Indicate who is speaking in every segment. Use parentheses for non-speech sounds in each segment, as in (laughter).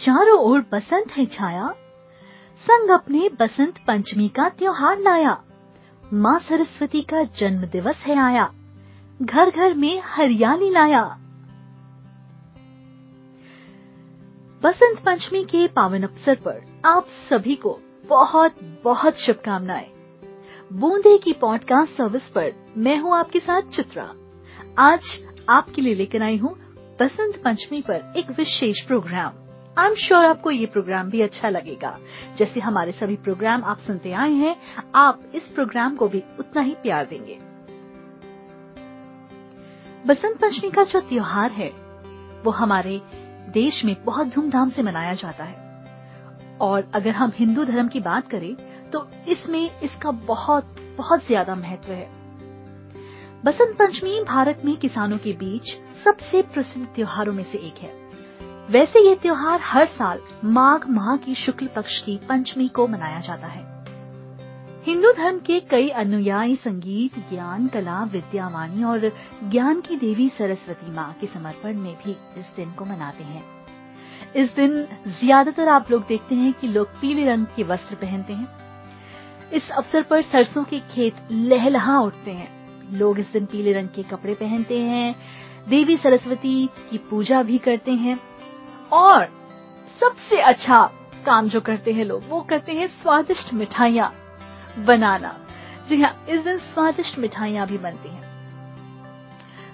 Speaker 1: चारों ओर बसंत है छाया। संग अपने बसंत पंचमी का त्योहार लाया। माँ सरस्वती का जन्म दिवस है आया। घर घर में हरियाली लाया। बसंत पंचमी के पावन अवसर पर आप सभी को बहुत बहुत शुभकामनाएँ। बूंदे की पॉडकास्ट सर्विस पर मैं हूँ आपके साथ चित्रा। आज आपके लिए लेकर आई हूँ बसंत पंचमी पर एक विशेष प्रोग्राम। आई एम श्योर आपको ये प्रोग्राम भी अच्छा लगेगा। जैसे हमारे सभी प्रोग्राम आप सुनते आए हैं, आप इस प्रोग्राम को भी उतना ही प्यार देंगे। बसंत पंचमी का जो त्योहार है, वो हमारे देश में बहुत धूमधाम से मनाया जाता है। और अगर हम हिंदू धर्म की बात करें तो इसमें इसका बहुत बहुत ज़्यादा महत्व है। बसंत पंचमी भारत में किसानों के बीच सबसे प्रसिद्ध त्योहारों में से एक है। वैसे ये त्योहार हर साल माघ माह की शुक्ल पक्ष की पंचमी को मनाया जाता है। हिंदू धर्म के कई अनुयायी संगीत, ज्ञान, कला, विद्यावाणी और ज्ञान की देवी सरस्वती माँ के समर्पण में भी इस दिन को मनाते हैं। इस दिन ज़्यादातर आप लोग देखते हैं कि लोग पीले रंग के वस्त्र पहनते हैं। इस अवसर पर सरसों के खेत लहलहा उठते हैं। लोग इस दिन पीले रंग के कपड़े पहनते हैं। देवी सरस्वती की पूजा भी करते हैं। और सबसे अच्छा काम जो करते हैं लोग, वो करते हैं स्वादिष्ट मिठाइयाँ बनाना। जी हाँ इस दिन स्वादिष्ट मिठाइयाँ भी बनती हैं।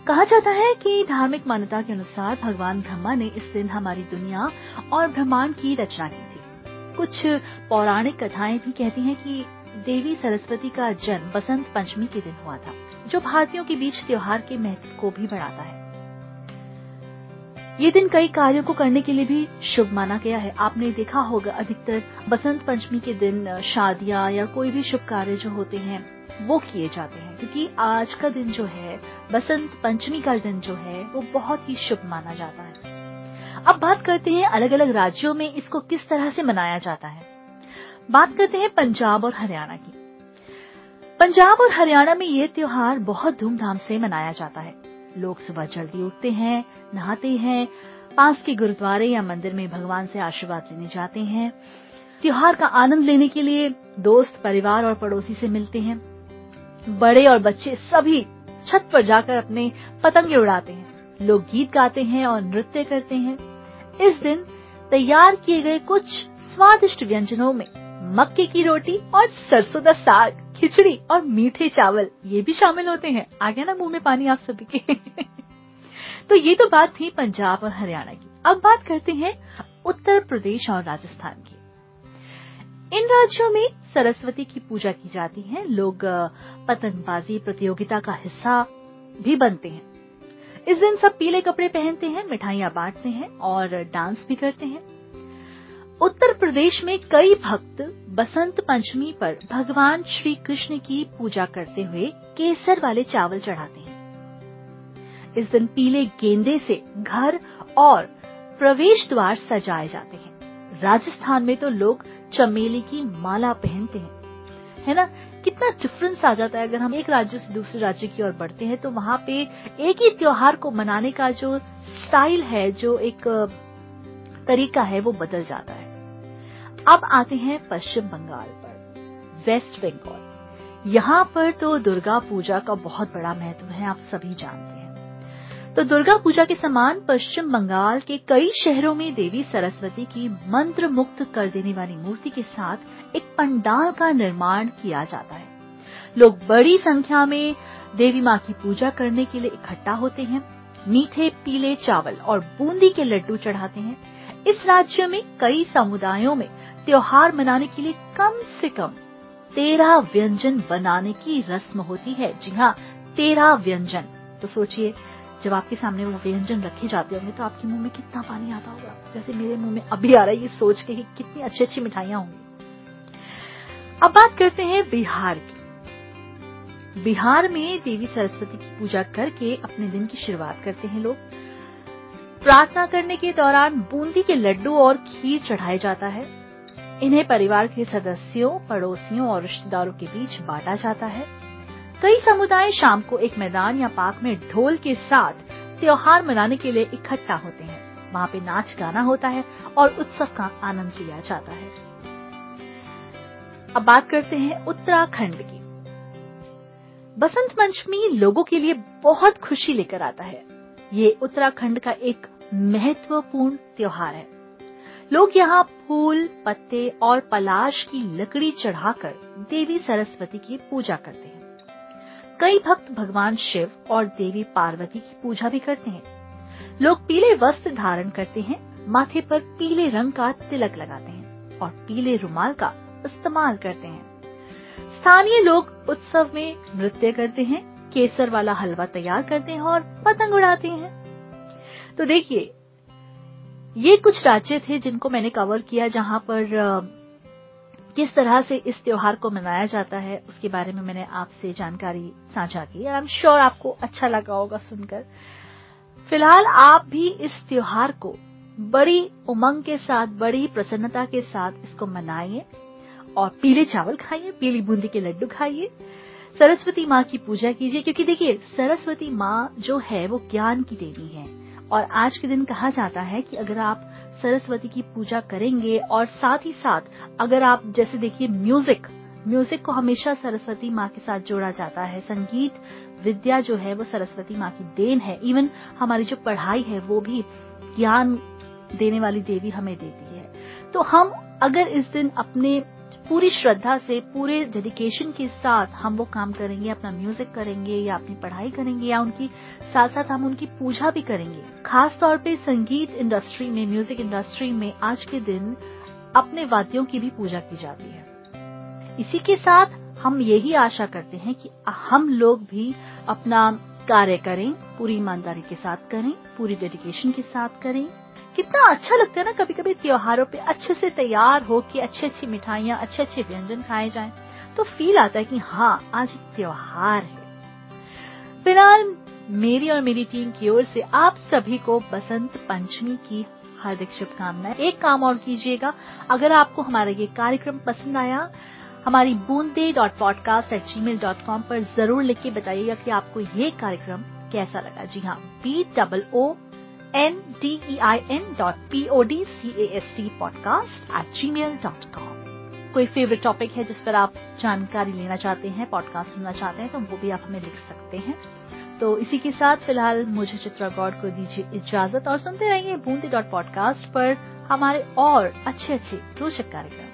Speaker 1: कहा जाता है कि धार्मिक मान्यता के अनुसार भगवान ब्रह्मा ने इस दिन हमारी दुनिया और ब्रह्मांड की रचना की थी। कुछ पौराणिक कथाएँ भी कहती हैं कि देवी सरस्वती का जन्म बसंत पंचमी के दिन हुआ था, जो भारतीयों के बीच त्योहार के महत्व को भी बढ़ाता है। ये दिन कई कार्यों को करने के लिए भी शुभ माना गया है। आपने देखा होगा अधिकतर बसंत पंचमी के दिन शादियाँ या कोई भी शुभ कार्य जो होते हैं, वो किए जाते हैं। क्योंकि आज का दिन जो है, बसंत पंचमी का दिन जो है, वो बहुत ही शुभ माना जाता है। अब बात करते हैं अलग अलग राज्यों में इसको किस तरह से मनाया जाता है। बात करते हैं पंजाब और हरियाणा की। पंजाब और हरियाणा में ये त्योहार बहुत धूमधाम से मनाया जाता है। लोग सुबह जल्दी उठते हैं, नहाते हैं, पास के गुरुद्वारे या मंदिर में भगवान से आशीर्वाद लेने जाते हैं। त्योहार का आनंद लेने के लिए दोस्त, परिवार और पड़ोसी से मिलते हैं। बड़े और बच्चे सभी छत पर जाकर अपने पतंगे उड़ाते हैं। लोग गीत गाते हैं और नृत्य करते हैं। इस दिन तैयार किए गए कुछ स्वादिष्ट व्यंजनों में मक्के की रोटी और सरसों का साग। खिचड़ी और मीठे चावल, ये भी शामिल होते हैं। आ गया ना मुँह में पानी आप सभी के। (laughs) तो ये तो बात थी पंजाब और हरियाणा की। अब बात करते हैं उत्तर प्रदेश और राजस्थान की। इन राज्यों में सरस्वती की पूजा की जाती है। लोग पतंगबाजी प्रतियोगिता का हिस्सा भी बनते हैं। इस दिन सब पीले कपड़े पहनते हैं, मिठाइयाँ बांटते हैं और डांस भी करते हैं। उत्तर प्रदेश में कई भक्त बसंत पंचमी पर भगवान श्री कृष्ण की पूजा करते हुए केसर वाले चावल चढ़ाते हैं। इस दिन पीले गेंदे से घर और प्रवेश द्वार सजाए जाते हैं। राजस्थान में तो लोग चमेली की माला पहनते हैं। है ना? कितना डिफरेंस आ जाता है। अगर हम एक राज्य से दूसरे राज्य की ओर बढ़ते हैं तो वहाँ पे एक ही त्योहार को मनाने का जो स्टाइल है, जो एक तरीका है, वो बदल जाता है। अब आते हैं पश्चिम बंगाल पर, वेस्ट बंगाल। यहाँ पर तो दुर्गा पूजा का बहुत बड़ा महत्व है, आप सभी जानते हैं। तो दुर्गा पूजा के समान पश्चिम बंगाल के कई शहरों में देवी सरस्वती की मंत्र मुक्त कर देने वाली मूर्ति के साथ एक पंडाल का निर्माण किया जाता है। लोग बड़ी संख्या में देवी माँ की पूजा करने के लिए इकट्ठा होते हैं, मीठे पीले चावल और बूंदी के लड्डू चढ़ाते हैं। इस राज्य में कई समुदायों में त्योहार मनाने के लिए कम से कम तेरह व्यंजन बनाने की रस्म होती है। जी हाँ तेरह व्यंजन। तो सोचिए, जब आपके सामने वो व्यंजन रखे जाते होंगे तो आपके मुँह में कितना पानी आता होगा। जैसे मेरे मुँह में अभी आ रहा है ये सोच के कि कितनी अच्छी अच्छी मिठाइयाँ होंगी। अब बात करते हैं बिहार की। बिहार में देवी सरस्वती की पूजा करके अपने दिन की शुरुआत करते हैं लोग। प्रार्थना करने के दौरान बूंदी के लड्डू और खीर चढ़ाया जाता है। इन्हें परिवार के सदस्यों, पड़ोसियों और रिश्तेदारों के बीच बांटा जाता है। कई समुदाय शाम को एक मैदान या पार्क में ढोल के साथ त्योहार मनाने के लिए इकट्ठा होते हैं। वहाँ पे नाच गाना होता है और उत्सव का आनंद लिया जाता है। अब बात करते हैं उत्तराखंड की। बसंत पंचमी लोगों के लिए बहुत खुशी लेकर आता है। ये उत्तराखंड का एक महत्वपूर्ण त्योहार है। लोग यहाँ फूल, पत्ते और पलाश की लकड़ी चढ़ाकर देवी सरस्वती की पूजा करते हैं। कई भक्त भगवान शिव और देवी पार्वती की पूजा भी करते हैं। लोग पीले वस्त्र धारण करते हैं, माथे पर पीले रंग का तिलक लगाते हैं और पीले रुमाल का इस्तेमाल करते हैं। स्थानीय लोग उत्सव में नृत्य करते हैं, केसर वाला हलवा तैयार करते हैं और पतंग उड़ाते हैं। तो देखिए ये कुछ राज्य थे जिनको मैंने कवर किया जहाँ पर किस तरह से इस त्योहार को मनाया जाता है, उसके बारे में मैंने आपसे जानकारी साझा की। आई एम श्योर आपको अच्छा लगा होगा सुनकर। फ़िलहाल आप भी इस त्योहार को बड़ी उमंग के साथ, बड़ी प्रसन्नता के साथ इसको मनाइए और पीले चावल खाइए, पीली बूंदी के लड्डू खाइए, सरस्वती माँ की पूजा कीजिए, क्योंकि देखिए, सरस्वती माँ जो है वो ज्ञान की देवी है। और आज के दिन कहा जाता है कि अगर आप सरस्वती की पूजा करेंगे और साथ ही साथ अगर आप, जैसे देखिए म्यूज़िक म्यूज़िक को हमेशा सरस्वती माँ के साथ जोड़ा जाता है। संगीत, विद्या जो है वो सरस्वती माँ की देन है। इवन हमारी जो पढ़ाई है वो भी ज्ञान देने वाली देवी हमें देती है। तो हम अगर इस दिन अपने पूरी श्रद्धा से, पूरे डेडिकेशन के साथ हम वो काम करेंगे, अपना म्यूज़िक करेंगे या अपनी पढ़ाई करेंगे या उनकी साथ साथ हम उनकी पूजा भी करेंगे। खास तौर पे संगीत इंडस्ट्री में म्यूज़िक इंडस्ट्री में आज के दिन अपने वाद्यों की भी पूजा की जाती है। इसी के साथ हम यही आशा करते हैं कि हम लोग भी अपना कार्य करें, पूरी ईमानदारी के साथ करें, पूरी डेडिकेशन के साथ करें। कितना अच्छा लगता है ना कभी कभी त्योहारों पे अच्छे से तैयार हो कि अच्छी अच्छी मिठाइयाँ अच्छे अच्छे व्यंजन खाए जाएँ तो फील आता है कि हाँ आज एक त्योहार है। फ़िलहाल मेरी और मेरी टीम की ओर से आप सभी को बसंत पंचमी की हार्दिक शुभकामनाएँ। एक काम और कीजिएगा, अगर आपको हमारा ये कार्यक्रम पसंद आया, हमारी Boonde dot podcast at Gmail dot com पर ज़रूर लिख के बताइएगा कि आपको ये कार्यक्रम कैसा लगा। जी हाँ B double O at Gmail dot com कोई फेवरेट टॉपिक है जिस पर आप जानकारी लेना चाहते हैं पॉडकास्ट सुनना चाहते हैं तो वो भी आप हमें लिख सकते हैं। तो इसी के साथ फ़िलहाल मुझे चित्रा गौड़ को दीजिए इजाज़त और सुनते रहिए बूंदी डॉट पॉडकास्ट पर हमारे और अच्छे अच्छे रोचक कार्यक्रम।